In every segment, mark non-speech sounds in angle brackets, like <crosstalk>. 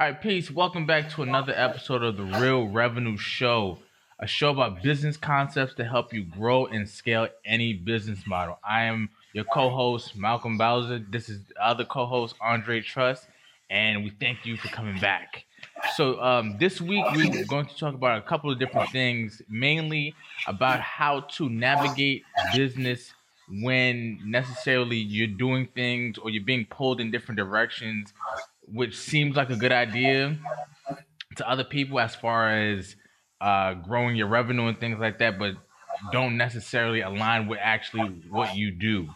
All right, peace. Welcome back to another episode of the Real Revenue Show, a show about business concepts to help you grow and scale any business model. I am your co-host Malcom Bowser. This is the other co-host Andre Truss, and we thank you for coming back. So um, this week we're going to talk about a couple of different things, mainly about how to navigate business when necessarily you're doing things or you're being pulled in different directions which seems like a good idea to other people as far as uh, growing your revenue and things like that, but don't necessarily align with actually what you do,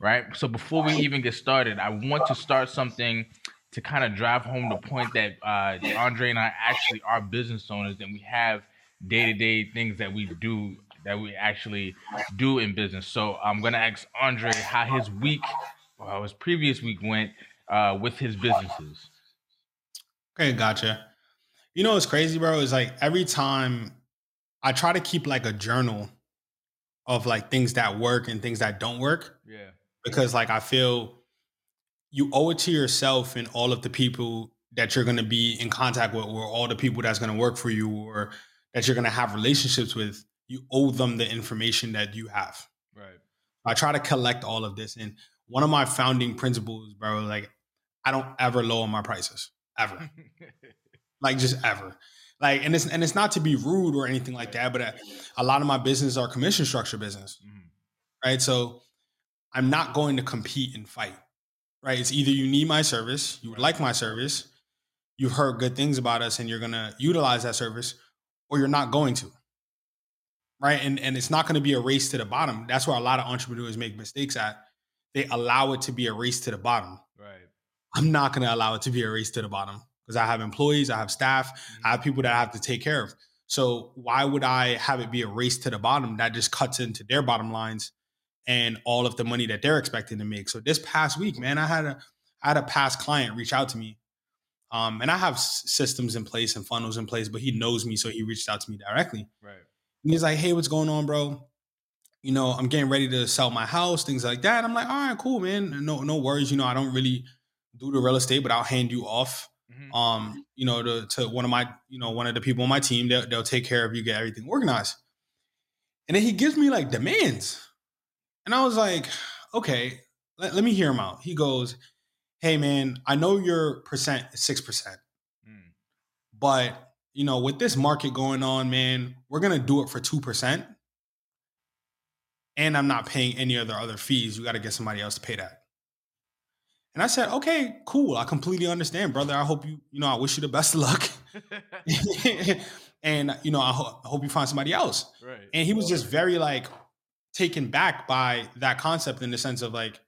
right? So before we even get started, I want to start something to kind of drive home the point that uh, Andre and I actually are business owners and we have day to day things that we do that we actually do in business. So I'm gonna ask Andre how his week, well, his previous week went, uh, with his businesses. Okay, gotcha. You know what's crazy, bro? Is like every time I try to keep like a journal of like things that work and things that don't work. Yeah. Because like I feel you owe it to yourself and all of the people that you're going to be in contact with or all the people that's going to work for you or that you're going to have relationships with you owe them the information that you have right i try to collect all of this and one of my founding principles bro like I don't ever lower my prices ever, <laughs> like just ever. Like, and it's and it's not to be rude or anything like that, but a, uh, a lot of my business are commission structure business, mm-hmm. right? So I'm not going to compete and fight, right? It's either you need my service, you would like my service, you've heard good things about us, and you're gonna utilize that service, or you're not going to, right? And and it's not going to be a race to the bottom. That's where a lot of entrepreneurs make mistakes at. They allow it to be a race to the bottom? I'm not going to allow it to be a race to the bottom because I have employees, I have staff, mm-hmm. I have people that I have to take care of. So why would I have it be a race to the bottom that just cuts into their bottom lines and all of the money that they're expecting to make? So this past week, man, I had a I had a past client reach out to me. Um, and I have systems in place and funnels in place, but he knows me, so he reached out to me directly. Right. And he's like, "Hey, what's going on, bro? You know, I'm getting ready to sell my house, things like that." And I'm like, "All right, cool, man. No, no worries. You know, I don't really do the real estate, but I'll hand you off. Mm-hmm. Um, you know, to, to one of my, you know, one of the people on my team. They'll, they'll take care of you, get everything organized. And then he gives me like demands, and I was like, okay, let, let me hear him out. He goes, "Hey, man, I know your percent is six percent, mm. but you know, with this market going on, man, we're gonna do it for two percent." and I'm not paying any other other fees. You got to get somebody else to pay that. And I said, okay, cool. I completely understand, brother. I hope you, you know, I wish you the best of <laughs> luck. <laughs> and, you know, I, ho- I, hope you find somebody else. Right. And he was just very like taken back by that concept in the sense of like,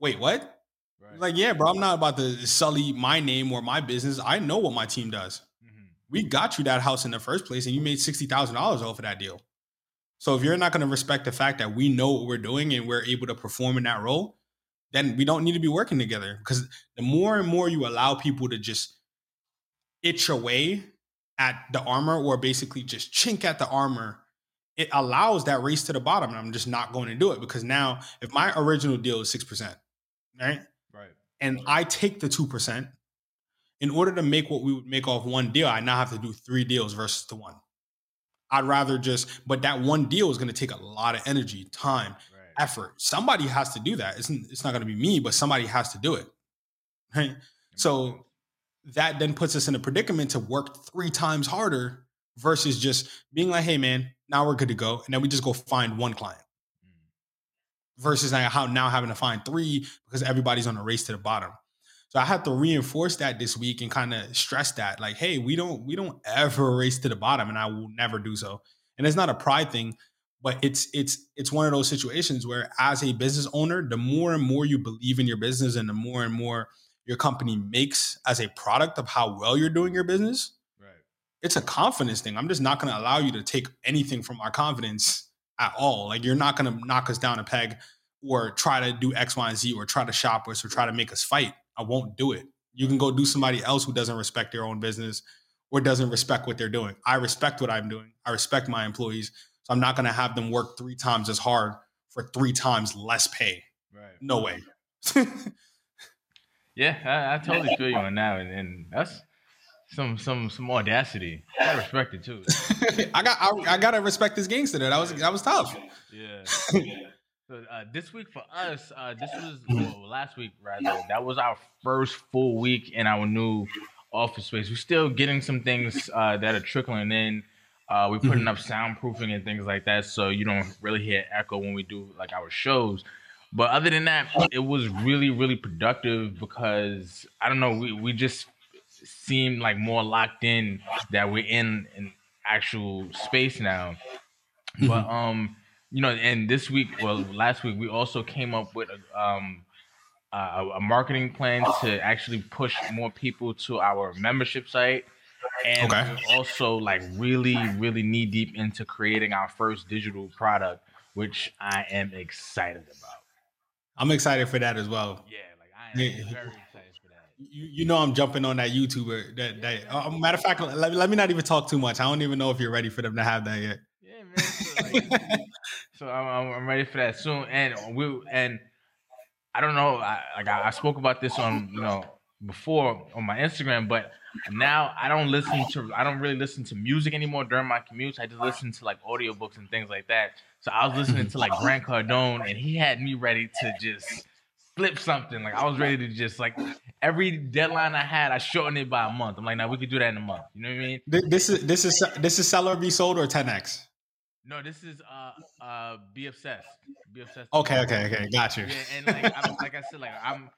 wait, what? Right. Like, yeah, bro, I'm not about to sully my name or my business. I know what my team does. Mm-hmm. We got you that house in the first place and you made $60,000 off of that deal. So if you're not going to respect the fact that we know what we're doing and we're able to perform in that role, then we don't need to be working together because the more and more you allow people to just itch away at the armor or basically just chink at the armor it allows that race to the bottom and i'm just not going to do it because now if my original deal is 6% right? Right. And i take the 2% in order to make what we would make off one deal i now have to do three deals versus the one. I'd rather just but that one deal is going to take a lot of energy time effort. Somebody has to do that. It's, it's not going to be me, but somebody has to do it. Right. So that then puts us in a predicament to work three times harder versus just being like, hey, man, now we're good to go. And then we just go find one client mm. versus now, how now having to find three because everybody's on a race to the bottom. So I have to reinforce that this week and kind of stress that, like, hey, we don't we don't ever race to the bottom, and I will never do so. And it's not a pride thing but it's it's it's one of those situations where as a business owner the more and more you believe in your business and the more and more your company makes as a product of how well you're doing your business right. it's a confidence thing. I'm just not going to allow you to take anything from our confidence at all. Like you're not going to knock us down a peg or try to do x y and z or try to shop us or try to make us fight. I won't do it. You can go do somebody else who doesn't respect their own business or doesn't respect what they're doing. I respect what i'm doing. I respect my employees so I'm not going to have them work three times as hard for three times less pay. Right. No way. <laughs> yeah, I, I, totally feel you on that, and, and, that's some some some audacity. I respect it too. <laughs> I got I, I, gotta respect this gangster. That was that was tough. Yeah. <laughs> so uh, this week for us, uh, this was well, last week rather. That was our first full week in our new office space. We're still getting some things uh, that are trickling in. Uh, we're putting mm-hmm. up soundproofing and things like that, so you don't really hear echo when we do like our shows. But other than that, it was really, really productive because I don't know, we, we just seem like more locked in that we're in an actual space now. Mm-hmm. But um, you know, and this week, well, last week we also came up with a um a, a marketing plan to actually push more people to our membership site. And okay. also like really, really knee deep into creating our first digital product, which I am excited about. I'm excited for that as well. Yeah, like I am yeah. very excited for that. You, you know I'm jumping on that YouTuber. That that uh, matter of fact, let, let me not even talk too much. I don't even know if you're ready for them to have that yet. Yeah, man. So, like, so I'm, I'm ready for that soon, and we and I don't know. I, like I, I spoke about this on you know before on my Instagram, but now I don't listen to I don't really listen to music anymore during my commutes. I just listen to like audiobooks and things like that. So I was listening to like Grant Cardone and he had me ready to just flip something. Like I was ready to just like every deadline I had, I shortened it by a month. I'm like, now we could do that in a month. You know what I mean? This is this is this is Sell or Be Sold or 10x. No, this is uh uh be obsessed. Be obsessed. Okay, okay, okay. Got you. Yeah, and like I'm, like I said, like I'm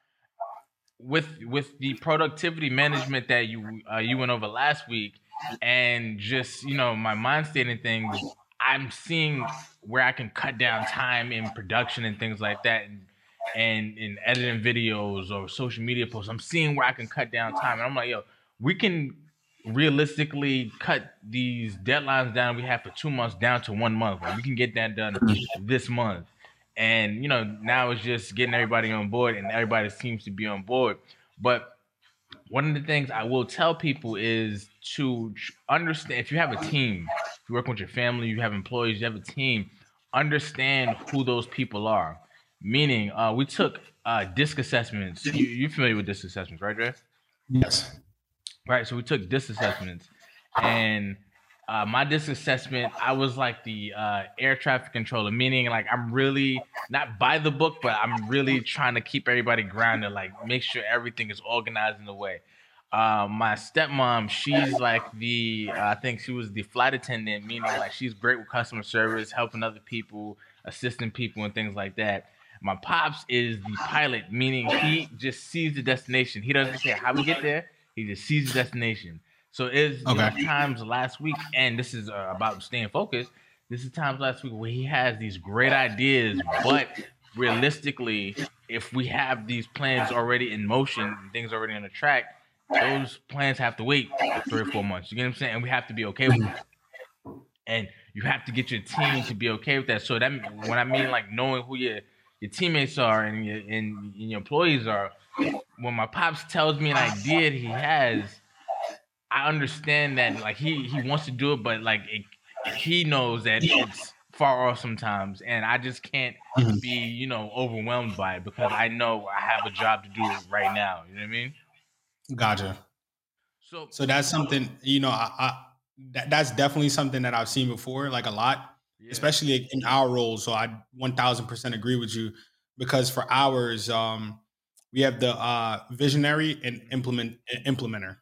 with with the productivity management that you uh, you went over last week, and just you know my mind state and things, I'm seeing where I can cut down time in production and things like that, and and in editing videos or social media posts. I'm seeing where I can cut down time, and I'm like, yo, we can realistically cut these deadlines down we have for two months down to one month. Like we can get that done this month. And you know, now it's just getting everybody on board, and everybody seems to be on board. But one of the things I will tell people is to understand if you have a team, if you work with your family, you have employees, you have a team, understand who those people are. Meaning, uh, we took uh, disc assessments. You, are familiar with disc assessments, right, Dre? Yes. Right. So we took disc assessments, and uh, my disc assessment, I was like the uh, air traffic controller, meaning like I'm really not by the book, but I'm really trying to keep everybody grounded, like make sure everything is organized in the way. Uh, my stepmom, she's like the, uh, I think she was the flight attendant, meaning like she's great with customer service, helping other people, assisting people, and things like that. My pops is the pilot, meaning he just sees the destination. He doesn't care how we get there, he just sees the destination. So it's okay. times last week, and this is uh, about staying focused. This is times last week where he has these great ideas, but realistically, if we have these plans already in motion, things already on the track, those plans have to wait three or four months. You get what I'm saying? And we have to be okay with that. And you have to get your team to be okay with that. So that when I mean like knowing who your your teammates are and your and, and your employees are, when my pops tells me an idea he has I understand that like he he wants to do it, but like it, he knows that it's far off sometimes, and I just can't mm-hmm. be you know overwhelmed by it because I know I have a job to do right now. You know what I mean? Gotcha. So so that's something you know I, I that, that's definitely something that I've seen before, like a lot, yeah. especially in our roles. So I one thousand percent agree with you because for ours, um, we have the uh, visionary and implement implementer.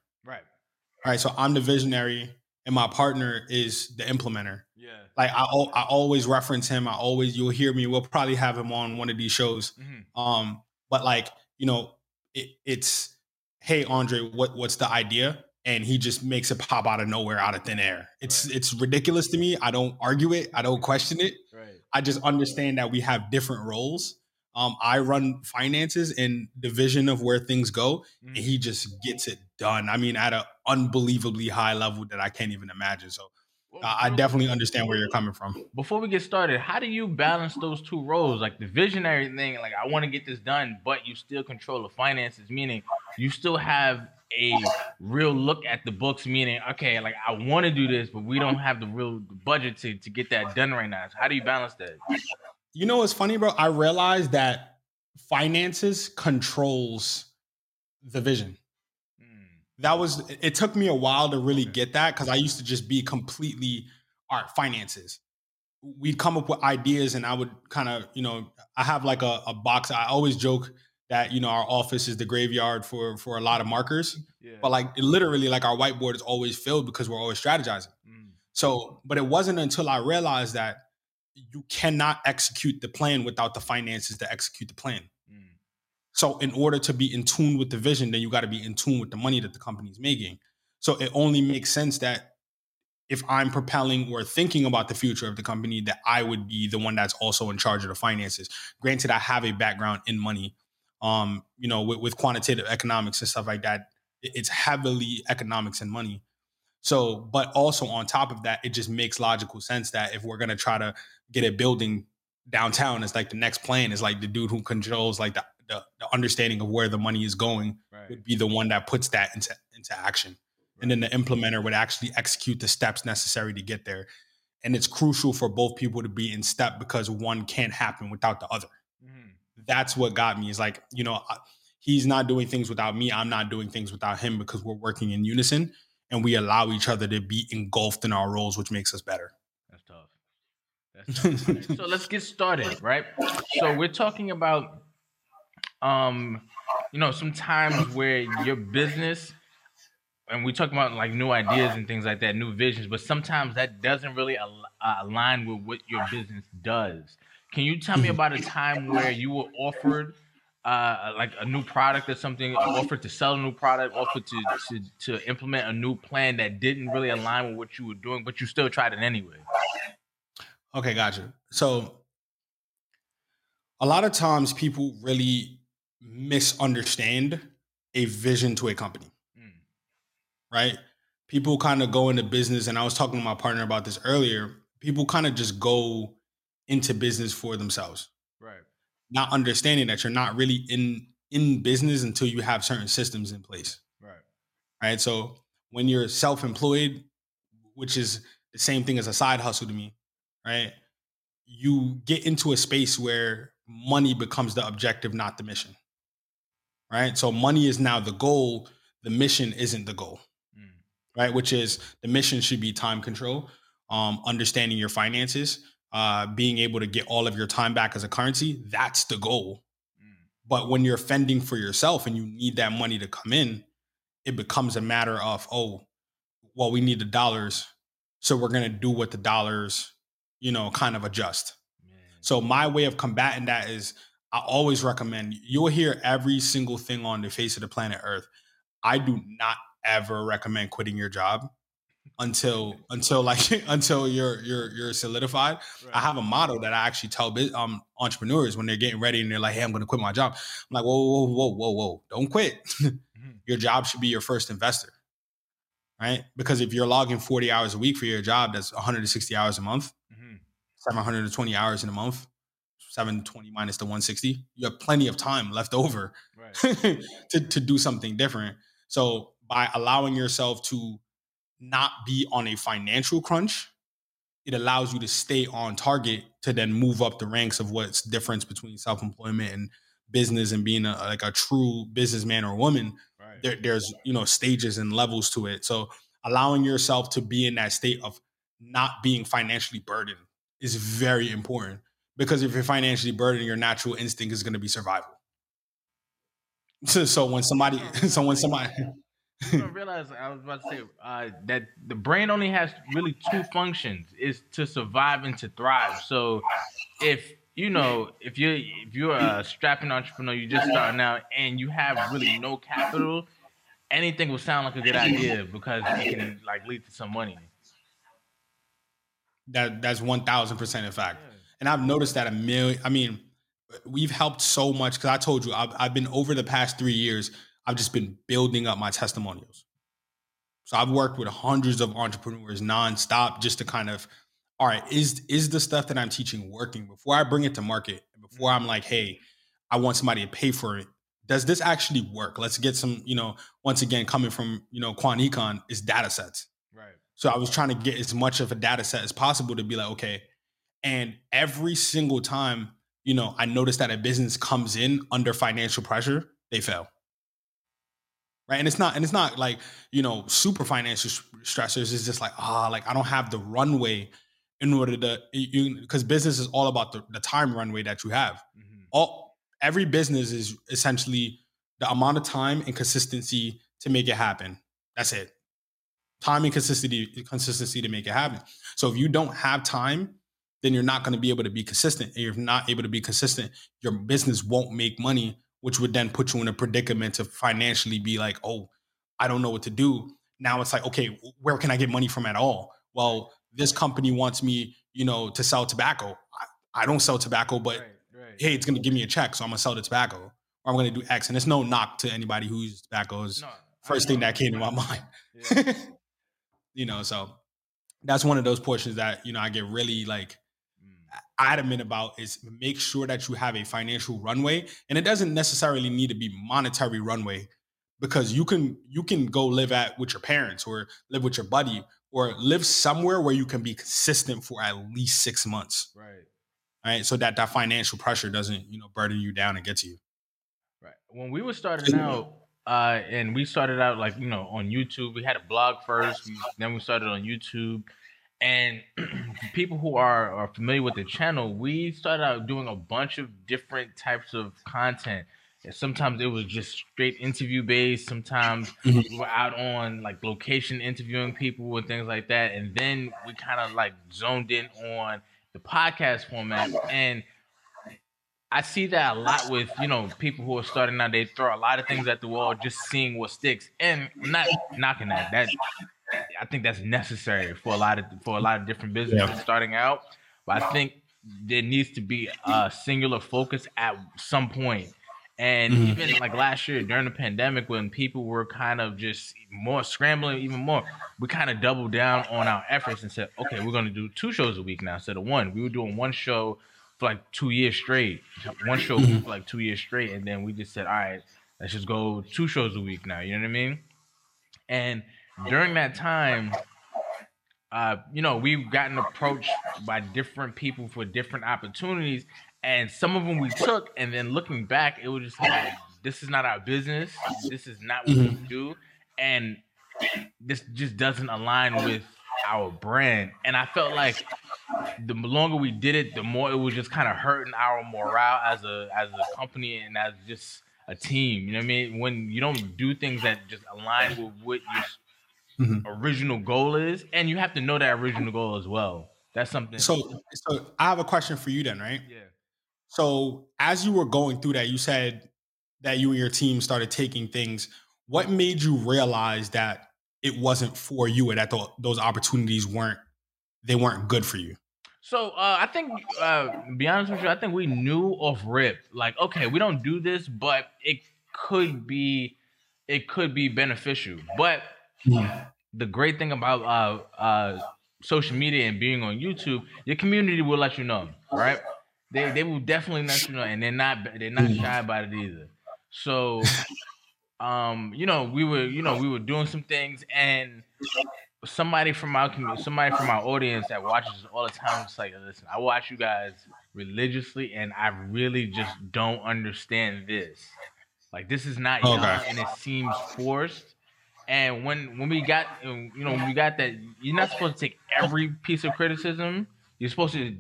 All right, so I'm the visionary, and my partner is the implementer. Yeah. Like I, I always reference him. I always you'll hear me. We'll probably have him on one of these shows. Mm-hmm. Um, but like you know, it, it's hey Andre, what what's the idea? And he just makes it pop out of nowhere, out of thin air. It's right. it's ridiculous to me. I don't argue it. I don't question it. Right. I just understand that we have different roles. Um, I run finances and the vision of where things go, mm-hmm. and he just gets it done. I mean, at an unbelievably high level that I can't even imagine. So uh, I definitely understand where you're coming from. Before we get started, how do you balance those two roles? Like the visionary thing, like I want to get this done, but you still control the finances, meaning you still have a real look at the books, meaning, okay, like I want to do this, but we don't have the real budget to, to get that done right now. So how do you balance that? You know what's funny, bro? I realized that finances controls the vision. That was it took me a while to really get that because I used to just be completely art finances. We'd come up with ideas and I would kind of, you know, I have like a, a, box. I always joke that, you know, our office is the graveyard for for a lot of markers. Yeah. But like literally like our whiteboard is always filled because we're always strategizing. Mm. So, but it wasn't until I realized that you cannot execute the plan without the finances to execute the plan. So in order to be in tune with the vision, then you got to be in tune with the money that the company's making. So it only makes sense that if I'm propelling or thinking about the future of the company, that I would be the one that's also in charge of the finances. Granted, I have a background in money, um, you know, with, with quantitative economics and stuff like that. It's heavily economics and money. So, but also on top of that, it just makes logical sense that if we're gonna try to get a building downtown, it's like the next plan is like the dude who controls like the the, the understanding of where the money is going right. would be the one that puts that into into action. Right. and then the implementer would actually execute the steps necessary to get there. And it's crucial for both people to be in step because one can't happen without the other. Mm-hmm. that's what got me. Is like you know he's not doing things without me. I'm not doing things without him because we're working in unison and we allow each other to be engulfed in our roles which makes us better. That's tough. That's tough. <laughs> So let's get started right? So we're talking about um, you know, sometimes where your business and we talk about like new ideas and things like that, new visions, but sometimes that doesn't really al- uh, align with what your business does. Can you tell me about a time where you were offered uh, like a new product or something, offered to sell a new product, offered to, to to implement a new plan that didn't really align with what you were doing, but you still tried it anyway? Okay, gotcha. So a lot of times people really misunderstand a vision to a company. Mm. Right? People kind of go into business, and I was talking to my partner about this earlier. People kind of just go into business for themselves. Right. Not understanding that you're not really in in business until you have certain systems in place. Right. Right. So when you're self-employed, which is the same thing as a side hustle to me, right? You get into a space where money becomes the objective, not the mission right? So money is now the goal. The mission isn't the goal, mm. right? Which is the mission should be time control, um, understanding your finances, uh, being able to get all of your time back as a currency. That's the goal. Mm. But when you're fending for yourself and you need that money to come in, it becomes a matter of, oh, well, we need the dollars. So we're going to do what the dollars, you know, kind of adjust. Man. So my way of combating that is I always recommend you will hear every single thing on the face of the planet Earth. I do not ever recommend quitting your job until until like <laughs> until you're you're you're solidified. Right. I have a motto that I actually tell um entrepreneurs when they're getting ready and they're like, "Hey, I'm going to quit my job." I'm like, "Whoa, whoa, whoa, whoa, whoa! Don't quit. <laughs> mm-hmm. Your job should be your first investor, right? Because if you're logging 40 hours a week for your job, that's 160 hours a month, mm-hmm. 720 hours in a month 720 minus the 160 you have plenty of time left over right. <laughs> to, to do something different so by allowing yourself to not be on a financial crunch it allows you to stay on target to then move up the ranks of what's difference between self-employment and business and being a, like a true businessman or woman right. there, there's you know stages and levels to it so allowing yourself to be in that state of not being financially burdened is very important because if you're financially burdened, your natural instinct is going to be survival. <laughs> So, so when somebody, <laughs> so when somebody, <laughs> I realize I was about to say uh, that the brain only has really two functions: is to survive and to thrive. So, if you know, if you're if you're a strapping entrepreneur, you just starting out, and you have really no capital, anything will sound like a good idea because it can like lead to some money. That that's one thousand percent in fact. And I've noticed that a million. I mean, we've helped so much because I told you I've, I've been over the past three years. I've just been building up my testimonials. So I've worked with hundreds of entrepreneurs nonstop just to kind of, all right, is is the stuff that I'm teaching working before I bring it to market? Before I'm like, hey, I want somebody to pay for it. Does this actually work? Let's get some, you know, once again, coming from, you know, Quant Econ is data sets. Right. So I was trying to get as much of a data set as possible to be like, okay, and every single time, you know, I notice that a business comes in under financial pressure, they fail. right? And it's not and it's not like you know super financial stressors. It's just like ah, like I don't have the runway in order to because business is all about the, the time runway that you have. Mm-hmm. All every business is essentially the amount of time and consistency to make it happen. That's it. Time and consistency consistency to make it happen. So if you don't have time, then you're not going to be able to be consistent. And you're not able to be consistent, your business won't make money, which would then put you in a predicament to financially be like, oh, I don't know what to do. Now it's like, okay, where can I get money from at all? Well, this company wants me, you know, to sell tobacco. I, I don't sell tobacco, but right, right. hey, it's going to give me a check, so I'm going to sell the tobacco, or I'm going to do X. And it's no knock to anybody who's tobacco. Is no, first thing that came to my mind. Yeah. <laughs> you know, so that's one of those portions that you know I get really like. Adamant about is make sure that you have a financial runway, and it doesn't necessarily need to be monetary runway because you can you can go live at with your parents or live with your buddy or live somewhere where you can be consistent for at least six months. Right. Right. So that that financial pressure doesn't, you know, burden you down and get to you. Right. When we were starting out, uh, and we started out like, you know, on YouTube. We had a blog first, then we started on YouTube. And <clears throat> people who are, are familiar with the channel, we started out doing a bunch of different types of content And sometimes it was just straight interview based. Sometimes mm-hmm. we were out on like location interviewing people and things like that. And then we kind of like zoned in on the podcast format. And I see that a lot with you know people who are starting out. They throw a lot of things at the wall, just seeing what sticks, and not knocking that. That I think that's necessary for a lot of for a lot of different businesses yeah. starting out. But I think there needs to be a singular focus at some point. and mm-hmm. even like last year during the pandemic, when people were kind of just more scrambling, even more, we kind of doubled down on our efforts and said, okay, we're going to do two shows a week now instead of one. We were doing one show for like two years straight, one show mm-hmm. for like two years straight. And then we just said, all right, let's just go two shows a week now. You know what I mean? And during that time, uh, you know, we've gotten approached by different people for different opportunities and some of them we took, and then looking back, it was just like, this is not our business. This is not what mm-hmm. we do, and this just doesn't align with our brand. And I felt like the longer we did it, the more it was just kind of hurting our morale as a as a company and as just a team. You know what I mean? When you don't do things that just align with what your mm-hmm. original goal is, and you have to know that original goal as well. That's something. So, so I have a question for you then, right? Yeah. So as you were going through that, you said that you and your team started taking things. What made you realize that it wasn't for you and that th- those opportunities weren't they weren't good for you? So uh, I think, uh, be honest with you, I think we knew off rip, like, okay, we don't do this, but it could be, it could be beneficial. But yeah. the great thing about uh, uh, social media and being on YouTube, your community will let you know, right? They they will definitely let you know, and they're not they're not shy about it either. So, um, you know, we were you know we were doing some things, and somebody from our community, somebody from our audience that watches all the time, was like, listen, I watch you guys religiously, and I really just don't understand this. Like this is not young, and it seems forced. And when when we got uh, you know when we got that, you're not supposed to take every piece of criticism. You're supposed to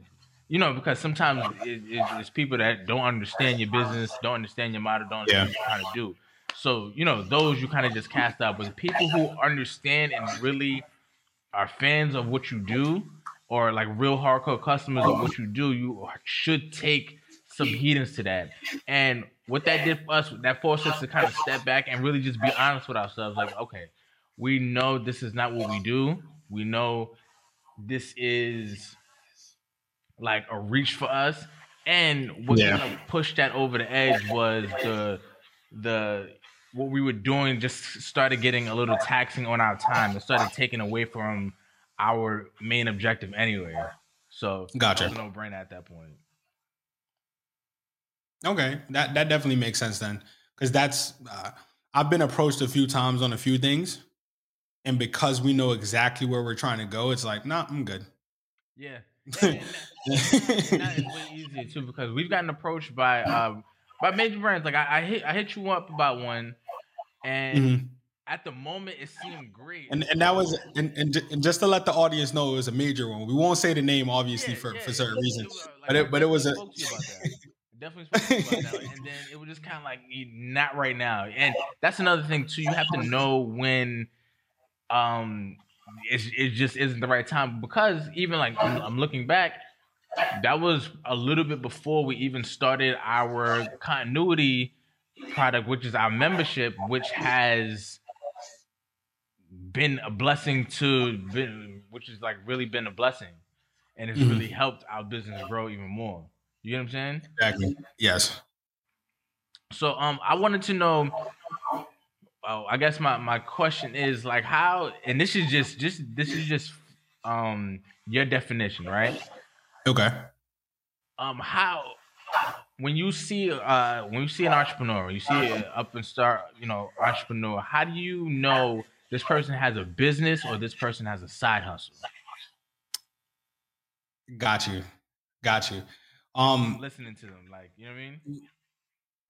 you know, because sometimes it, it, it's people that don't understand your business, don't understand your model, don't understand yeah. what you're trying to do. So, you know, those you kind of just cast out. But people who understand and really are fans of what you do, or like real hardcore customers of what you do, you should take some heedance to that. And what that did for us, that forced us to kind of step back and really just be honest with ourselves. Like, okay, we know this is not what we do. We know this is like a reach for us. And what yeah. kind of pushed that over the edge was the the what we were doing just started getting a little taxing on our time. It started taking away from our main objective anyway. So gotcha. no brain at that point. Okay, that that definitely makes sense then, because that's uh, I've been approached a few times on a few things, and because we know exactly where we're trying to go, it's like, nah, I'm good. Yeah, <laughs> and, and that is way easier too because we've gotten approached by um by major brands. Like I, I hit I hit you up about one, and mm-hmm. at the moment it seemed great. And and that was and, and, just to let the audience know it was a major one. We won't say the name obviously Yeah, for, yeah, for certain reasons. like, but it- but it was a- <laughs> spoke to you about that. Definitely spoke about that. And then it was just kind of like not right now. And that's another thing too. You have to know when um it's, it just isn't the right time because even like I'm, I'm looking back that was a little bit before we even started our continuity product which is our membership which has been a blessing to been, which is like really been a blessing and it's Mhm. really helped our business grow even more you know what i'm saying Exactly. Yes. so um I wanted to know oh, I guess my my question is like how and this is just just this is just um your definition, right? Okay. Um how when you see uh when you see an entrepreneur, you see an up and start, you know, entrepreneur, how do you know this person has a business or this person has a side hustle? Got you. Got you. Um Listening to them, like you know what I mean?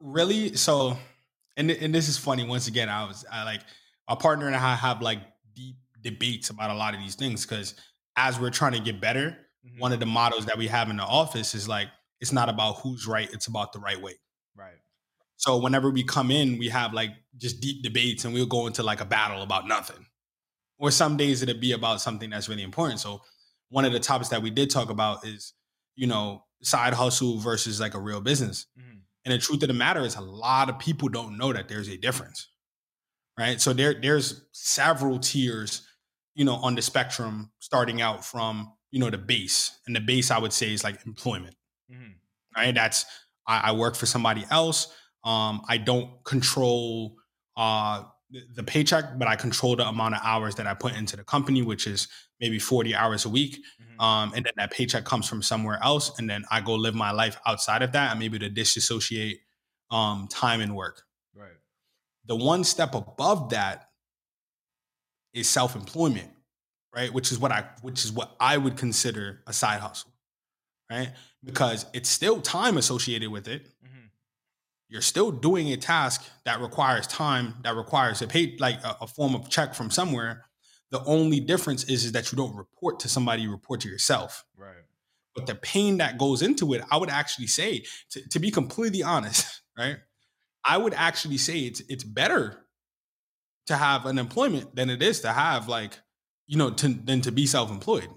really so and and this is funny once again i was i like my partner and i have like deep debates about a lot of these things because as we're trying to get better Mhm. one of the mottos that we have in the office is like it's not about who's right it's about the right way Right. so whenever we come in we have like just deep debates and we'll go into like a battle about nothing or some days it'll be about something that's really important so one of the topics that we did talk about is you know side hustle versus like a real business Mhm. and the truth of the matter is, a lot of people don't know that there's a difference, right? So there, there's several tiers, you know, on the spectrum, starting out from you know the base, and the base I would say is like employment, Mhm. right? That's I, I work for somebody else. Um, I don't control uh, the, paycheck, but I control the amount of hours that I put into the company, which is maybe 40 hours a week Mhm. um, and then that paycheck comes from somewhere else, and then I go live my life outside of that. I'm able to disassociate um, time and work. Right. The one step above that is self-employment, right? Which is what I which is what I would consider a side hustle, right? Because it's still time associated with it. Mhm. You're still doing a task that requires time, that requires a pay like a, a form of check from somewhere. The only difference is, is that you don't report to somebody, you report to yourself. Right. but the pain that goes into it, I would actually say, to, to be completely honest, <laughs> right? I would actually say it's it's better to have an employment than it is to have like, you know, to, than to be self-employed.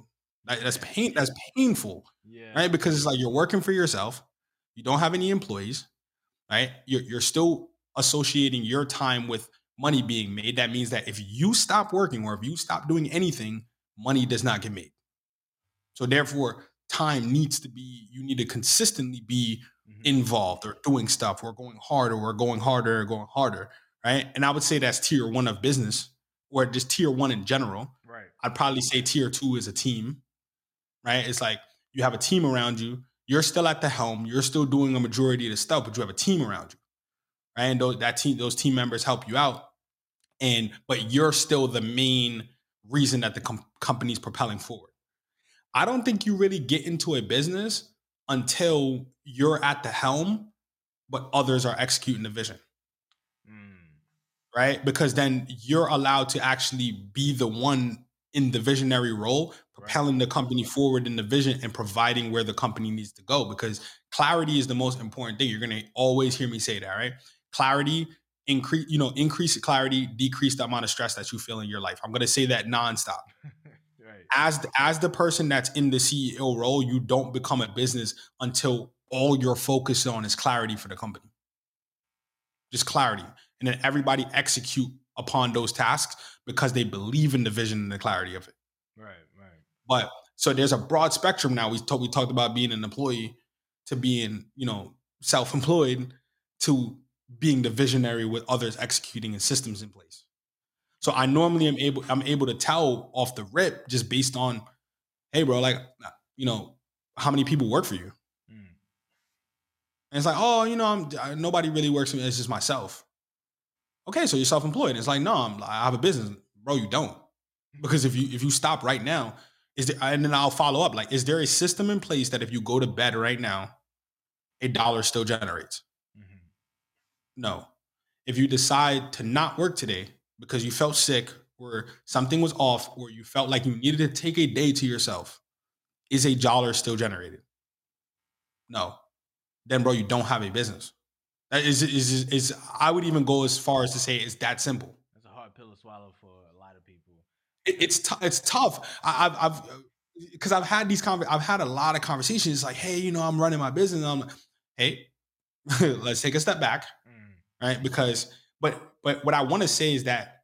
Like, that's pain. That's painful, Yeah. right? Because it's like you're working for yourself. You don't have any employees, right? You're you're still associating your time with money being made. That means that if you stop working or if you stop doing anything, money does not get made. So therefore, time needs to be. You need to consistently be Mhm. involved or doing stuff or going harder or going harder or going harder, right? And I would say that's tier one of business or just tier one in general. Right. I'd probably say tier two is a team, right? It's like you have a team around you. You're still at the helm. You're still doing a majority of the stuff, but you have a team around you, right? And those, that team, those team members help you out, and but you're still the main reason that the com- company's propelling forward. I don't think you really get into a business until you're at the helm, but others are executing the vision Mm. right? Because then you're allowed to actually be the one in the visionary role, propelling the company forward in the vision and providing where the company needs to go. Because clarity is the most important thing. You're gonna always hear me say that, right? Clarity, increase, you know, increase clarity, decrease the amount of stress that you feel in your life. I'm gonna say that nonstop. <laughs> right. As the, as the person that's in the CEO role, you don't become a business until all you're focused on is clarity for the company. Just clarity. And then everybody execute upon those tasks because they believe in the vision and the clarity of it. Right. But so there's a broad spectrum now. We talked we talked about being an employee to being, you know, self-employed to being the visionary with others executing and systems in place. So I normally am able I'm able to tell off the rip just based on, hey bro, like you know, how many people work for you? Mm. And it's like, oh, you know, I'm I- nobody really works for me. It's just myself. Okay, so you're self-employed. It's like, no, I'm, I have a business, bro. You don't, because if you if you stop right now, is there? And then I'll follow up. Like, is there a system in place that if you go to bed right now, a dollar still generates? Mhm. No. If you decide to not work today because you felt sick or something was off or you felt like you needed to take a day to yourself, is a dollar still generated? No. Then, bro, you don't have a business. That is, is, is, is I would even go as far as to say it's that simple. That's a hard pill to swallow for a lot of people. It, it's t- it's tough. I, I've I've because I've had these conver- I've had a lot of conversations like, hey, you know, I'm running my business. I'm like, hey, <laughs> let's take a step back, mm. right? Because but but what I want to say is that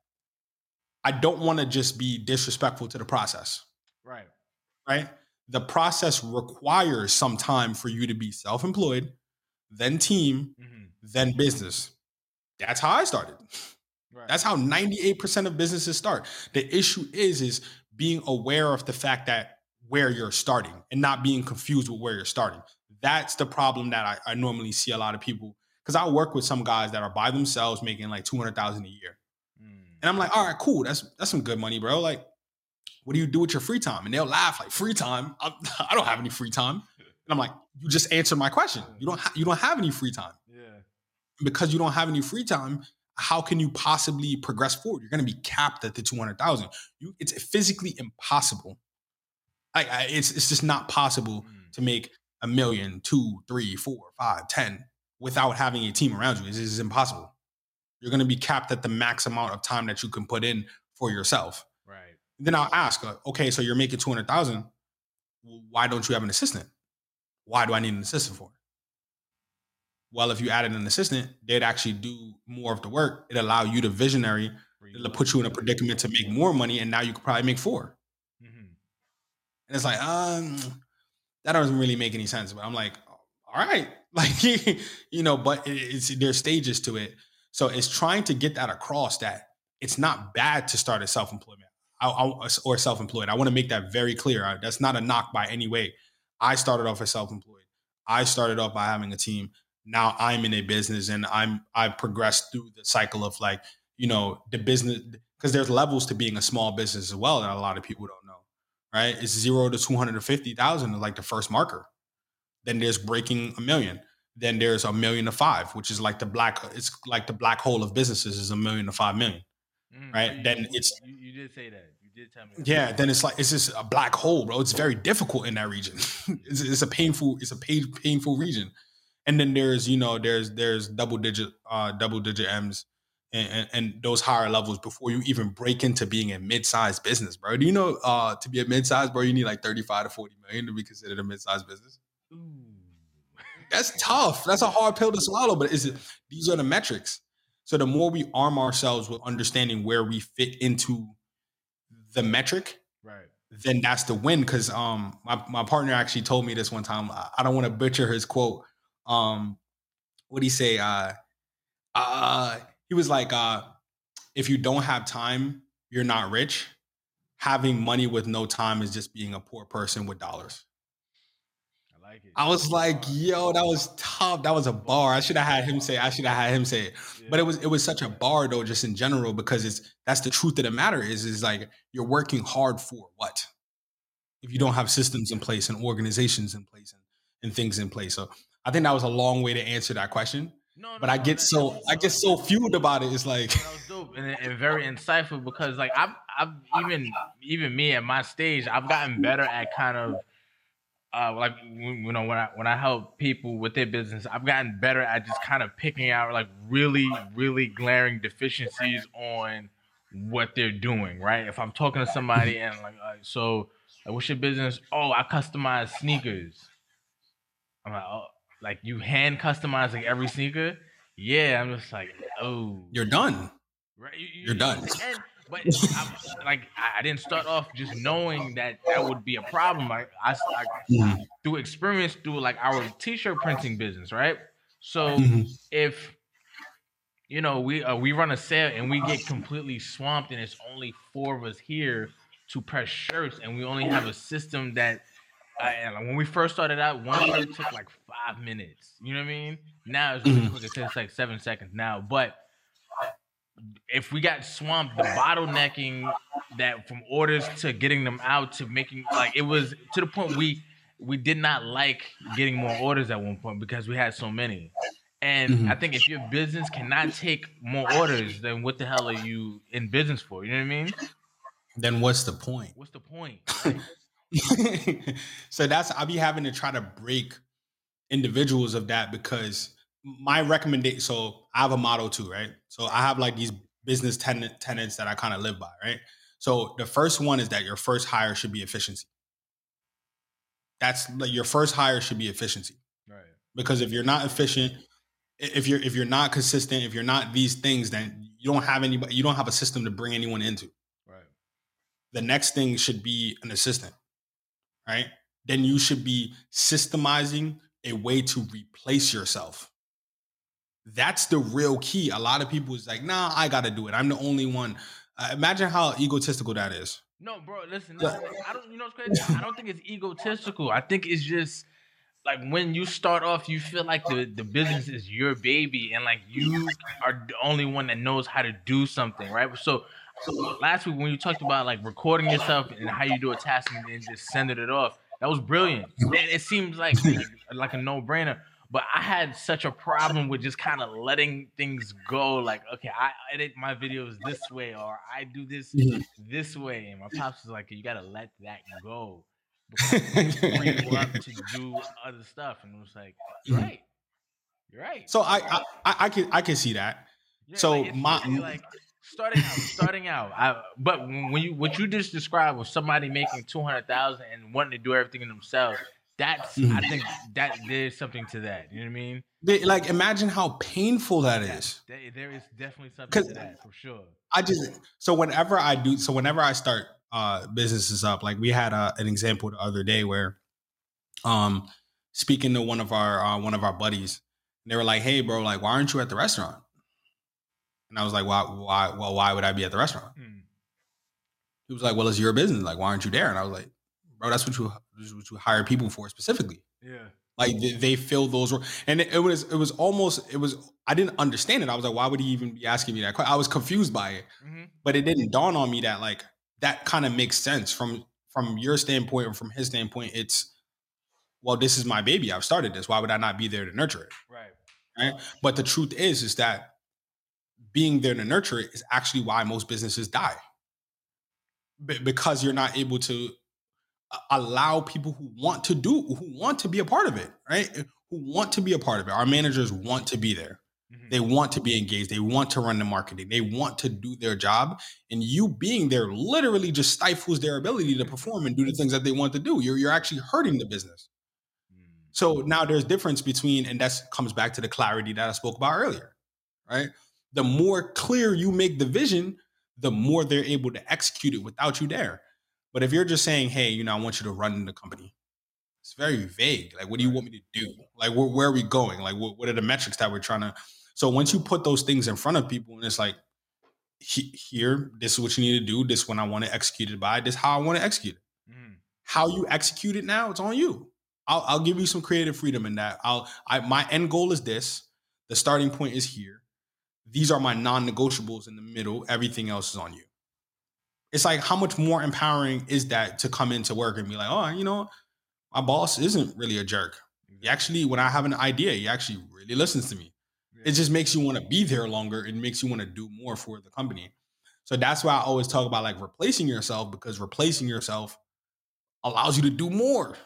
I don't want to just be disrespectful to the process. Right. Right. The process requires some time for you to be self-employed, then team, mm-hmm. then business. That's how I started. <laughs> Right. That's how 98% of businesses start. The issue is is being aware of the fact that where you're starting and not being confused with where you're starting. That's the problem that I, I normally see a lot of people because I work with some guys that are by themselves making like 200,000 a year. Mm. And I'm like, all right, cool. That's that's some good money, bro. Like, what do you do with your free time? And they'll laugh like, free time? I, <laughs> I don't have any free time. And I'm like, you just answered my question. You don't ha- you don't have any free time. Yeah. Because you don't have any free time, how can you possibly progress forward? You're going to be capped at the 200,000. You it's physically impossible. I, I, it's it's just not possible mm. to make a million, two, three, four, five, ten without having a team around you. It is impossible. You're going to be capped at the max amount of time that you can put in for yourself. Right. Then I'll ask, uh, okay, so you're making 200,000. Why don't you have an assistant? Why do I need an assistant for? Well, if you added an assistant, they'd actually do more of the work. It allow you to visionary, it'll put you in a predicament to make more money, and now you could probably make 4 mm-hmm. And it's like, um, that doesn't really make any sense. But I'm like, all right, <laughs> like you know, but it's there's stages to it. So it's trying to get that across that it's not bad to start a self-employment I, I, or self-employed. I want to make that very clear. That's not a knock by any way. I started off as self-employed. I started off by having a team. Now I'm in a business and I'm I've progressed through the cycle of like, you know, the business because there's levels to being a small business as well that a lot of people don't know. Right? It's zero to two hundred and fifty thousand like the first marker. Then there's breaking a million. Then there's a million to five, which is like the black. It's like the black hole of businesses is a million to five million, mm, right? You, then it's you, you, did say that. You did tell me. Yeah. Then it's like it's just a black hole, bro. It's very difficult in that region. <laughs> it's, it's, a painful. It's a pain, painful region. And then there's you know there's there's double digit uh double digit M's. And, and, and, those higher levels before you even break into being a mid-sized business, bro. Do you know uh, to be a mid-sized, bro, you need like 35 to 40 million to be considered a mid-sized business? Ooh that's tough. That's a hard pill to swallow, but is it these are the metrics. So the more we arm ourselves with understanding where we fit into the metric, right? Then that's the win. Cause um my, my partner actually told me this one time. I don't want to butcher his quote. Um what do he say? Uh uh he was like, uh, if you don't have time, you're not rich. Having money with no time is just being a poor person with dollars I like it. I was like, yo, that was tough. That was a bar. I should have had him say. I should have had him say it. Yeah. But it was it was such a bar though, just in general, because it's that's the truth of the matter. Is is like you're working hard for what? If you don't have systems in place and organizations in place and, and things in place. So I think that was a long way to answer that question. No, no, but I get no, so I get so fueled about it. It's like that was dope and, and, very insightful because like I've I've even even me at my stage I've gotten better at kind of uh, like you know when I when I help people with their business, I've gotten better at just kind of picking out like really really glaring deficiencies on what they're doing. Right? If I'm talking to somebody and like, uh, so like, what's your business? Oh, I customize sneakers. I'm like, oh, like you hand customize like every sneaker? Yeah, I'm just like, oh, you're done. Right? You, are done. And, but I, like I didn't start off just knowing that that would be a problem. Like I, I mm-hmm. through experience through like our t-shirt printing business, right? So mm-hmm. if you know we uh, we run a sale and we get completely swamped and it's only four of us here to press shirts and we only have a system that uh, when we first started out, one shirt took like five minutes. You know what I mean? Now it's really mm-hmm. quick. It takes like seven seconds now, but if we got swamped, the bottlenecking that from orders to getting them out to making like it was to the point we we did not like getting more orders at one point because we had so many. And Mhm. I think if your business cannot take more orders, then what the hell are you in business for? You know what I mean? Then what's the point? What's the point? <laughs> right? <laughs> so that's I'll be having to try to break individuals of that because my recommendation. So I have a motto too, right? So I have like these business tenant tenants that I kind of live by, right? So the first one is that your first hire should be efficiency. That's like your first hire should be efficiency right. because if you're not efficient, if you're if you're not consistent, if you're not these things, then you don't have anybody. You don't have a system to bring anyone into Right. the next thing should be an assistant, right? Then you should be systemizing a way to replace yourself. That's the real key. A lot of people is like, nah, I got to do it. I'm the only one. Uh, imagine how egotistical that is. No, bro, listen, no, I don't you know what's crazy? I don't think it's egotistical. I think it's just like when you start off, you feel like the, the business is your baby and like you are the only one that knows how to do something, right? So last week when you talked about like recording yourself and how you do a task and then just sending it off, that was brilliant. And it seems like like, a no brainer. But I had such a problem with just kind of letting things go. Like, okay, I edit my videos this way, or I do this mm-hmm. this way. And my pops was like, you gotta let that go. Free up to do other stuff. And it was like, you're mm-hmm. right. You're right. so I, I I I can I can see that. Yeah, so like, my- like starting out, starting out. I, but when you what you just described was somebody making two hundred thousand and wanting to do everything themselves. That's I Mhm. think that there's something to that. You know what I mean? They- like imagine how painful that is. There, there is definitely something to that for sure. I just so whenever I do so whenever I start uh businesses up, like we had a, an example the other day where um speaking to one of our uh, one of our buddies, they were like, "Hey, bro, like why aren't you at the restaurant?" And I was like, "Why? Why? Well, why would I be at the restaurant?" Hmm. He was like, "Well, it's your business. Like, why aren't you there?" And I was like, "Bro, that's what you what you hire people for specifically. Yeah. Like they, they fill those and it, it was it was almost it was I didn't understand it. I was like, why would he even be asking me that? que- I was confused by it, hmm but it didn't dawn on me that like that kind of makes sense from from your standpoint or from his standpoint. It's well, this is my baby. I've started this. Why would I not be there to nurture it? Right. Right. But the truth is, is that being there to nurture it is actually why most businesses die. Be- because you're not able to allow people who want to do, who want to be a part of it, right? Who want to be a part of it. Our managers want to be there. Mhm. They want to be engaged. They want to run the marketing. They want to do their job. And you being there literally just stifles their ability to perform and do the things that they want to do. You're, you're actually hurting the business. Mm. So now there's difference between, and that comes back to the clarity that I spoke about earlier, right? The more clear you make the vision, the more they're able to execute it without you there. But if you're just saying, hey, you know, I want you to run the company, it's very vague. Like, what do you want me to do? Like, where, where are we going? Like, what, what are the metrics that we're trying to? So once you put those things in front of people and it's like, here, this is what you need to do. This is when I want to execute it by. This is how I want to execute it Mhm. how you execute it now it's on you I'll, I'll give you some creative freedom in that i'll I, my end goal is this the starting point is here these are my non-negotiables in the middle. Everything else is on you. It's like how much more empowering is that to come into work and be like oh you know my boss isn't really a jerk. He actually when i have an idea he actually really listens to me. Yeah. it just makes you want to be there longer. It makes you want to do more for the company. So that's why i always talk about like replacing yourself because replacing yourself allows you to do more. <laughs>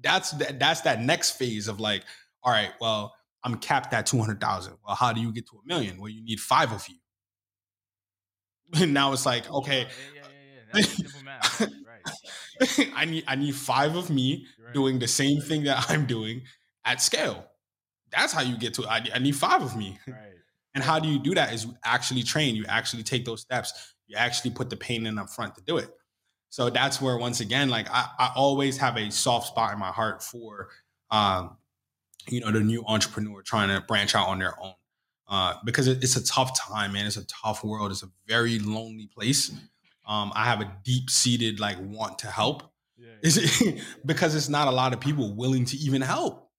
That's that that's that next phase of like all right well i'm capped at 200000 well how do you get to a million well you need five of you <laughs> and now it's like okay Yeah, yeah, yeah. Right. <laughs> i need i need five of me right. doing the same thing that i'm doing at scale that's how you get to i, I need five of me <laughs> Right. and how do you do that is you actually train, you actually take those steps, you actually put the pain in up front to do it. So that's where once again, like I, I always have a soft spot in my heart for um, you know, the new entrepreneur trying to branch out on their own. Uh, because it, it's a tough time, man. It's a tough world. It's a very lonely place. Um, I have a deep seated like want to help. Yeah. Is it <laughs> because it's not a lot of people willing to even help?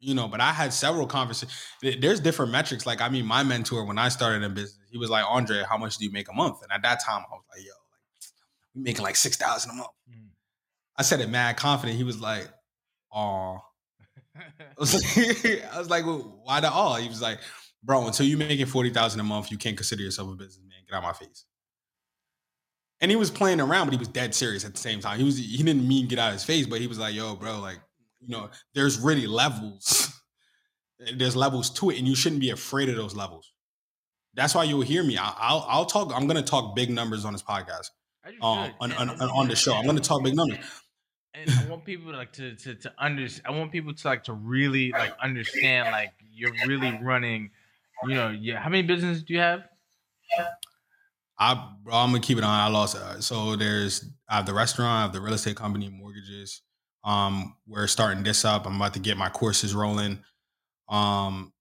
You know, but I had several conversations. There's different metrics. Like, I mean, my mentor when I started in business, he was like, Andre, how much do you make a month? And at that time, I was like, yo, like we making like six thousand a month. Mhm. I said it mad confident. He was like, oh. I was like, I was like well, why the all? He was like, bro, until you're making forty thousand a month, you can't consider yourself a businessman. Get out my face. And he was playing around, but he was dead serious at the same time. He was he didn't mean get out of his face, but he was like, yo, bro, like, you know, there's really levels. <laughs> there's levels to it, and you shouldn't be afraid of those levels. That's why you'll hear me. I'll I'll, I'll talk. I'm gonna talk big numbers on this podcast. Um, on, on, on the show, I'm gonna talk big numbers and I want people to like to to to understand. I want people to like to really like understand like you're really running. You know, yeah. How many businesses do you have? I I'm gonna keep it on. I lost. Uh, so there's I have the restaurant, I have the real estate company, mortgages. Um, we're starting this up. I'm about to get my courses rolling. Um,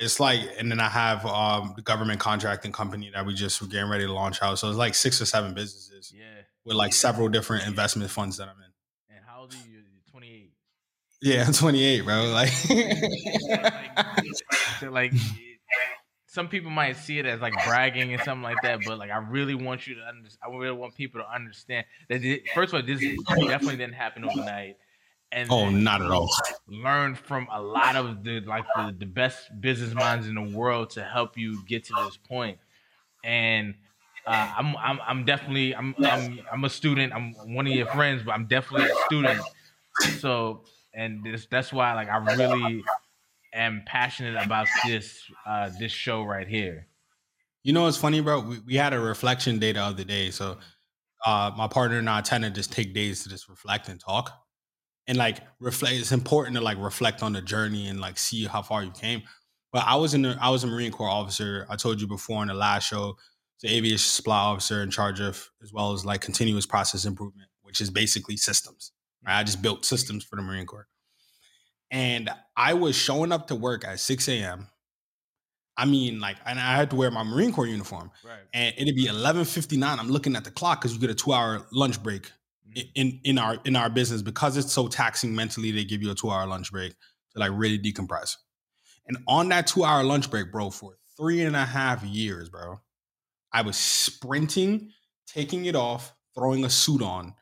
it's like, and then I have um the government contracting company that we just were getting ready to launch out. So it's like six or seven businesses. Yeah. With like several different investment funds that I'm in. And how old are you? 28. Yeah, I'm 28, bro. Like, <laughs> so like some people might see it as like bragging and something like that, but like I really want you to understand. I really want people to understand that it, first of all, this definitely didn't happen overnight. And oh, not at all. Learn from a lot of the like the, the best business minds in the world to help you get to this point. And uh, I'm, I'm I'm definitely I'm I'm I'm a student. I'm one of your friends, but I'm definitely a student. So and this that's why like I really am passionate about this uh this show right here. You know what's funny, bro? We, we had a reflection day the other day. So uh my partner and I tend to just take days to just reflect and talk. And like reflect it's important to like reflect on the journey and like see how far you came. But I was in the I was a Marine Corps officer. I told you before in the last show the aviation supply officer in charge of as well as like continuous process improvement, which is basically systems. I just built systems for the Marine Corps. And I was showing up to work at 6 a.m. I mean, like, and I had to wear my Marine Corps uniform. Right. And it'd be 11:59. I'm looking at the clock because you get a two-hour lunch break mm-hmm. in in our in our business because it's so taxing mentally. They give you a two-hour lunch break to like really decompress. And on that two-hour lunch break, bro, for three and a half years, bro, I was sprinting, taking it off, throwing a suit on,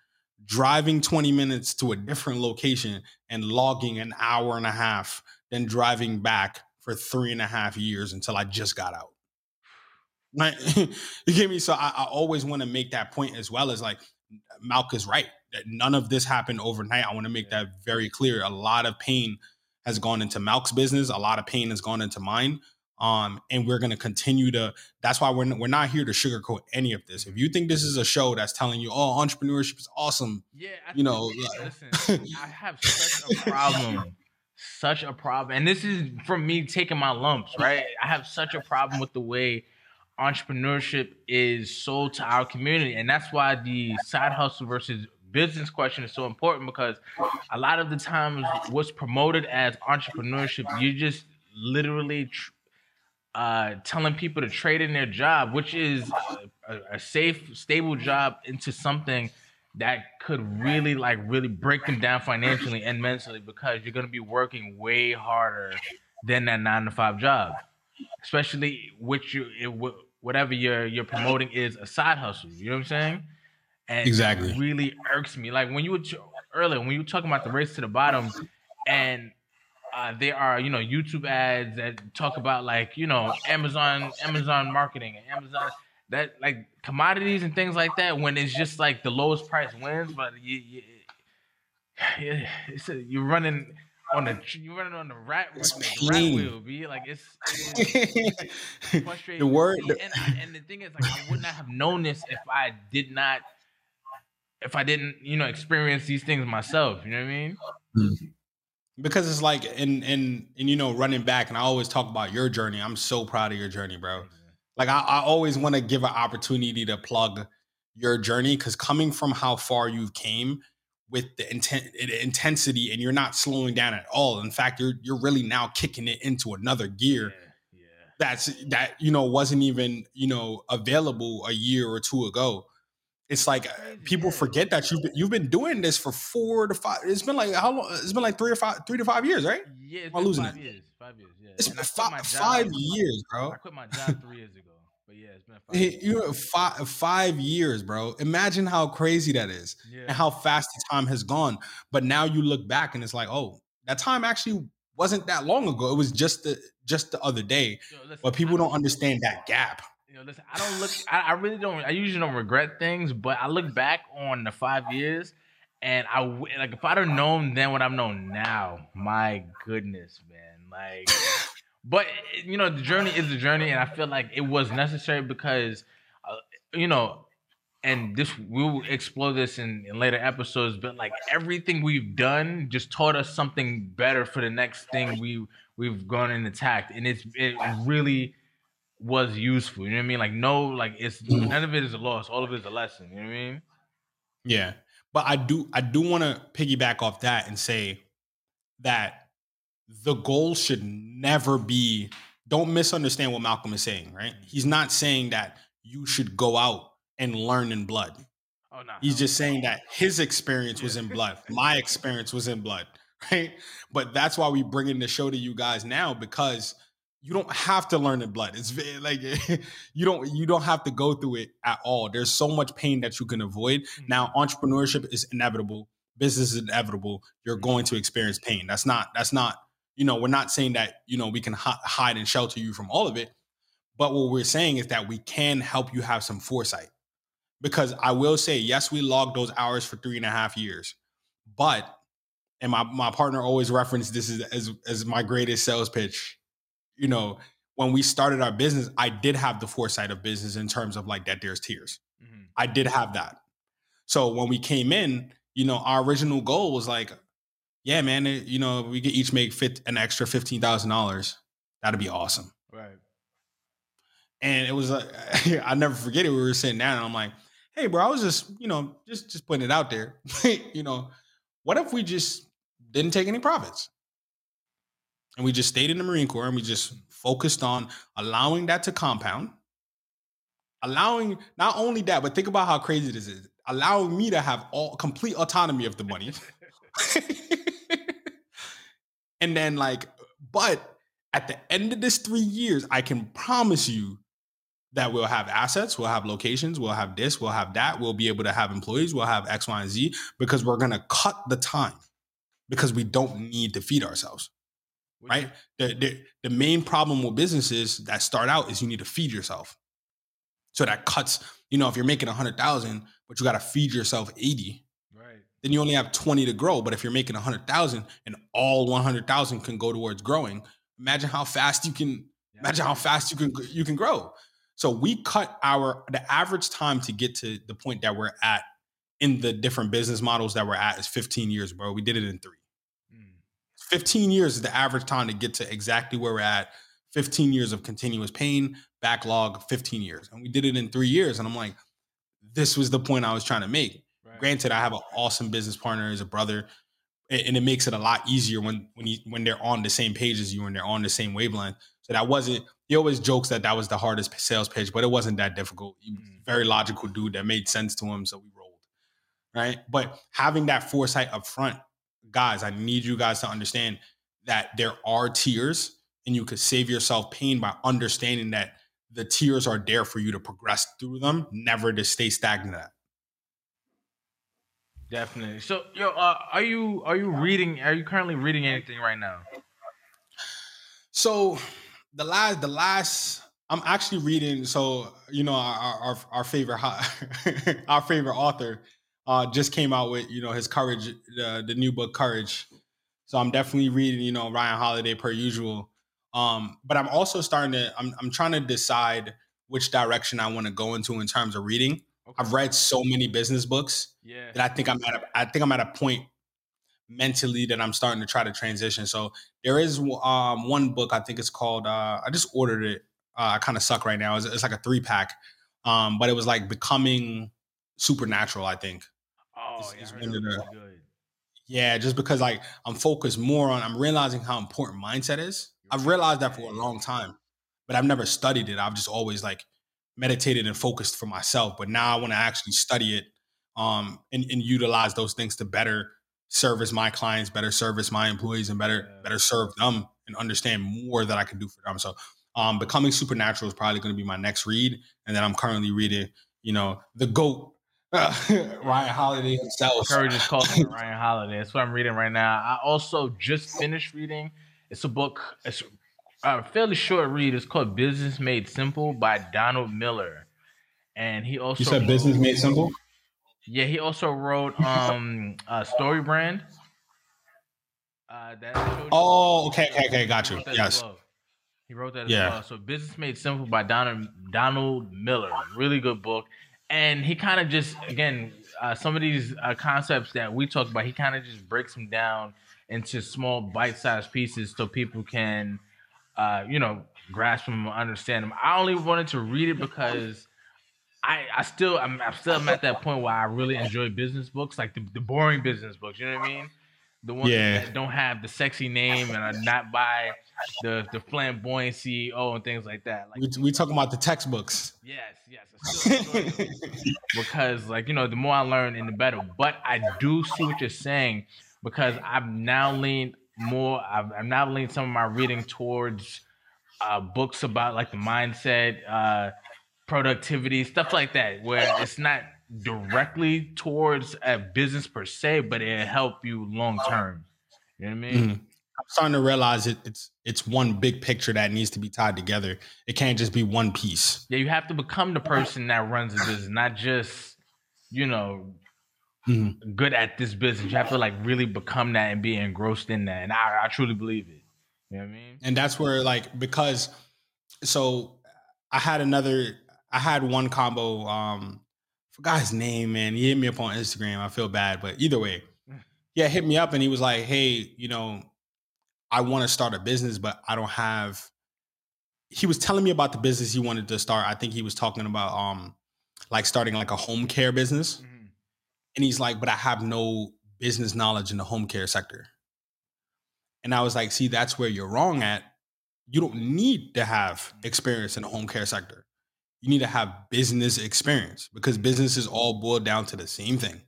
driving 20 minutes to a different location and logging an hour and a half, then driving back for three and a half years until I just got out. Right? <laughs> you get me? So I, I always want to make that point as well as like Malk is right that none of this happened overnight. I want to make that very clear. A lot of pain has gone into Malk's business. A lot of pain has gone into mine. Um, and we're going to continue to. That's why we're we're not here to sugarcoat any of this. If you think this is a show that's telling you, "Oh, entrepreneurship is awesome," yeah, I you know, listen, I have such a <laughs> problem, such a problem, and this is from me taking my lumps. Right, I have such a problem with the way entrepreneurship is sold to our community, and that's why the side hustle versus business question is so important because a lot of the times what's promoted as entrepreneurship, you just literally tr- uh, telling people to trade in their job, which is a, a, safe, stable job, into something that could really, like, really break them down financially and mentally because you're going to be working way harder than that nine to five job, especially which you it, whatever you're you're promoting is a side hustle. You know what I'm saying? And exactly, really irks me. Like when you were earlier when you were talking about the race to the bottom, and uh, there are you know YouTube ads that talk about like you know Amazon Amazon marketing and Amazon that like commodities and things like that when it's just like the lowest price wins, but you, you it's a, you're running on the you're running on the rat, it's the rat wheel, be like it's, it's <laughs> frustrating. the word and, and the thing is like I would not have known this if I did not if I didn't you know experience these things myself. You know what I mean? Mm-hmm because it's like and and and you know running back and i always talk about your journey i'm so proud of your journey bro. Like i, I always want to give an opportunity to plug your journey because coming from how far you came with the intent intensity and you're not slowing down at all in fact you're you're really now kicking it into another gear yeah, yeah. that's that you know wasn't even you know available a year or two ago it's like uh, people forget that you've been, you've been doing this for four to five. It's been like how long? It's been like three or five, three to five years, right? Yeah, it's been losing five it. years. Five years. Yeah, it's been five, five years, bro. I quit my job three years ago, but yeah, it's been <laughs> five. Years. You five five years, bro. Imagine how crazy that is, yeah. and how fast the time has gone. But now you look back and it's like, oh, that time actually wasn't that long ago. It was just the just the other day. Yo, listen, But people I don't understand that gap. You know, listen, I don't look. I, I really don't. I usually don't regret things, but I look back on the five years, and I like if I'd have known then what I've known now. My goodness, man! Like, but you know, the journey is the journey, and I feel like it was necessary because, uh, you know, and this we'll explore this in, in later episodes. But like everything we've done just taught us something better for the next thing we we've gone and attacked, and it's it really was useful. You know what I mean? Like no, like it's mm. none of it is a loss. All of it is a lesson. You know what I mean? Yeah. But I do I do want to piggyback off that and say that the goal should never be don't misunderstand what Malcom is saying, right? He's not saying that you should go out and learn in blood. Oh no. He's just saying that his experience was in <laughs> blood. My experience was in blood, <laughs> right? But that's why we bring in the show to you guys now because you don't have to learn in blood. It's like <laughs> you don't you don't have to go through it at all. There's so much pain that you can avoid. Now, mm-hmm. entrepreneurship is inevitable. Business is inevitable. You're mm-hmm. going to experience pain. That's not that's not you know we're not saying that you know we can hi- hide and shelter you from all of it. But what we're saying is that we can help you have some foresight. Because I will say, yes, we logged those hours for three and a half years, but and my my partner always referenced this as as, as my greatest sales pitch you know, when we started our business, I did have the foresight of business in terms of like that there's tiers. Mhm. I did have that. So when we came in, you know, our original goal was like, yeah, man, it- you know, we could each make fit an extra fifteen thousand dollars. That'd be awesome. Right. And it was like, <laughs> I never forget it. We were sitting down, and I'm like, hey, bro, I was just, you know, just just putting it out there. <laughs> you know, what if we just didn't take any profits? And we just stayed in the Marine Corps and we just focused on allowing that to compound. Allowing not only that, but think about how crazy this is. Allowing me to have all complete autonomy of the money. <laughs> <laughs> and then like, but at the end of this three years, I can promise you that we'll have assets, we'll have locations, we'll have this, we'll have that, we'll be able to have employees, we'll have X, Y, and Z because we're gonna cut the time because we don't need to feed ourselves right? The, the the main problem with businesses that start out is you need to feed yourself. So that cuts, you know, if you're making a hundred thousand, but you got to feed yourself 80, Right. then you only have 20 to grow. But if you're making a hundred thousand and all 100,000 can go towards growing, imagine how fast you can, Yeah. imagine how fast you can, you can grow. So we cut our, the average time to get to the point that we're at in the different business models that we're at is 15 years, bro. We did it in three. Mm. 15 years is the average time to get to exactly where we're at. 15 years of continuous pain, backlog, 15 years. And we did it in three years. And I'm like, this was the point I was trying to make. Right. Granted, I have an awesome business partner as a brother, and it makes it a lot easier when when you, when they're on the same page as you and they're on the same wavelength. So that wasn't. He always jokes that that was the hardest sales pitch, but it wasn't that difficult. He was a Mm. very logical dude that made sense to him, so we rolled. Right, but having that foresight up front, guys, I need you guys to understand that there are tiers, and you could save yourself pain by understanding that the tiers are there for you to progress through them, never to stay stagnant at. Definitely. So, yo, uh, are you are you reading? Are you currently reading anything right now? So the last, the last, I'm actually reading. So you know, our our, our favorite, <laughs> our favorite author, uh, just came out with you know his courage, uh, the new book Courage. So I'm definitely reading, you know, Ryan Holiday per usual. Um, but I'm also starting to, I'm I'm trying to decide which direction I want to go into in terms of reading. Okay. I've read so many business books Yeah. that I think I'm at a, I think I'm at a point mentally that I'm starting to try to transition. So there is um, one book I think it's called uh, I just ordered it. Uh, I kind of suck right now. It's, it's like a three pack, um, but it was like becoming supernatural. I think. Oh, It's- yeah, it's I heard one it of was the- good. Yeah, just because like I'm focused more on I'm realizing how important mindset is. I've realized that for a long time, but I've never studied it. I've just always like meditated and focused for myself. But now I want to actually study it um and, and utilize those things to better service my clients, better service my employees, and better Yeah. better serve them and understand more that I can do for them. So um becoming supernatural is probably going to be my next read. And then I'm currently reading, you know, the GOAT, <laughs> Ryan Holiday himself. Courage is called by Ryan Holiday. That's what I'm reading right now. I also just finished reading It's a book. It's a fairly short read. It's called Business Made Simple by Donald Miller, and he also You said business made simple. Yeah, he also wrote um uh, Story Brand. Uh, that I showed you. Oh, okay, okay, okay, got you. wrote Yes. well. He wrote that as Yeah. well. So Business Made Simple by Donald Donald Miller. Really good book. And he kind of just again uh, some of these uh, concepts that we talked about. He kind of just breaks them down into small bite-sized pieces so people can, uh, you know, grasp them and understand them. I only wanted to read it because I I still I'm, I'm still I'm at that point where I really enjoy business books, like the, the boring business books. You know what I mean? The ones Yeah. that don't have the sexy name and are not by the the flamboyant CEO and things like that. Like We, we talking about the textbooks. yes, yes, I still enjoy those <laughs> because like you know the more I learn and the better. But I do see what you're saying because I've now leaned more. I've, I've now leaned some of my reading towards uh, books about like the mindset, uh, productivity, stuff like that, where it's not directly towards a business per se, but it help you long term. You know what I mean? Mhm. I'm starting to realize it, it's it's one big picture that needs to be tied together. It can't just be one piece. Yeah, you have to become the person that runs the business, not just you know Mhm. good at this business. You have to like really become that and be engrossed in that. And I, I truly believe it. You know what I mean? and that's where like because so i had another i had one combo um forgot his name man he hit me up on instagram i feel bad but either way <laughs> yeah hit me up and he was like hey you know i want to start a business but i don't have he was telling me about the business he wanted to start i think he was talking about um like starting like a home care business mm-hmm. and he's like, but I have no business knowledge in the home care sector. And I was like, see, that's where you're wrong at. You don't need to have mm-hmm. experience in the home care sector. You need to have business experience because mm-hmm. businesses all boil down to the same thing.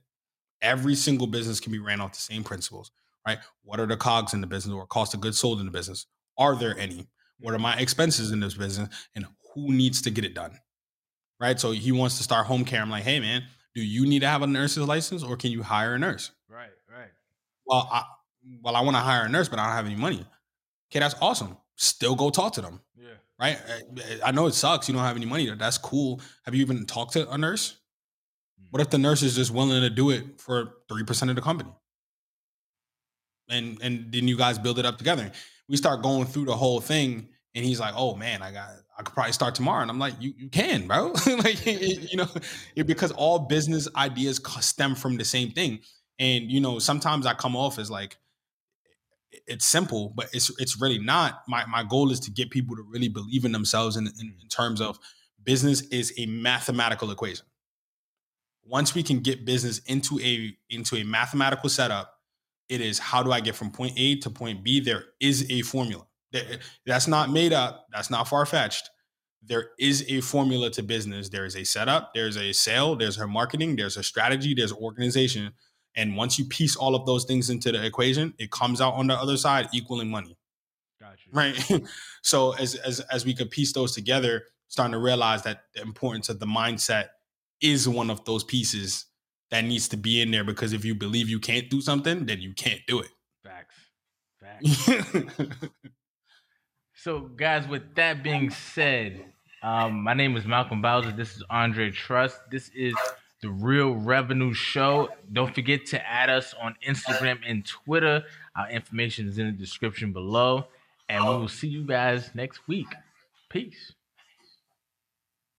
Every single business can be ran off the same principles, right? What are the COGS in the business or cost of goods sold in the business? Are there any? What are mm-hmm. my expenses in this business? And who needs to get it done? Right. So he wants to start home care. I'm like, hey, man, do you need to have a nurse's license or can you hire a nurse? Right, right. Well, I well, I want to hire a nurse, but I don't have any money. Okay, that's awesome. Still go talk to them, Yeah. right? I- I know it sucks. You don't have any money. That's cool. Have you even talked to a nurse? What mm. if the nurse is just willing to do it for three percent of the company? And and then you guys build it up together. We start going through the whole thing, and he's like, "Oh man, I got, I could probably start tomorrow." And I'm like, "You you can, bro. <laughs> like you know, because all business ideas stem from the same thing." And you know, sometimes I come off as like it's simple, but it's it's really not. My my goal is to get people to really believe in themselves in, in, in terms of business is a mathematical equation. Once we can get business into a into a mathematical setup, it is how do I get from point A to point B? There is a formula. That- eh, That's not made up. That's not far fetched. There is a formula to business. There is a setup. There's a sale. There's her marketing. There's a strategy. There's organization. And once you piece all of those things into the equation, it comes out on the other side equaling money, Got you. right? <laughs> so as as as we could piece those together, starting to realize that the importance of the mindset is one of those pieces that needs to be in there because if you believe you can't do something, then you can't do it. Facts. Facts. <laughs> So, guys, with that being said, um, my name is Malcom Bowser. This is Andre Truss. This is the Real Revenue Show. Don't forget to add us on Instagram and Twitter. Our information is in the description below. And we will see you guys next week. Peace.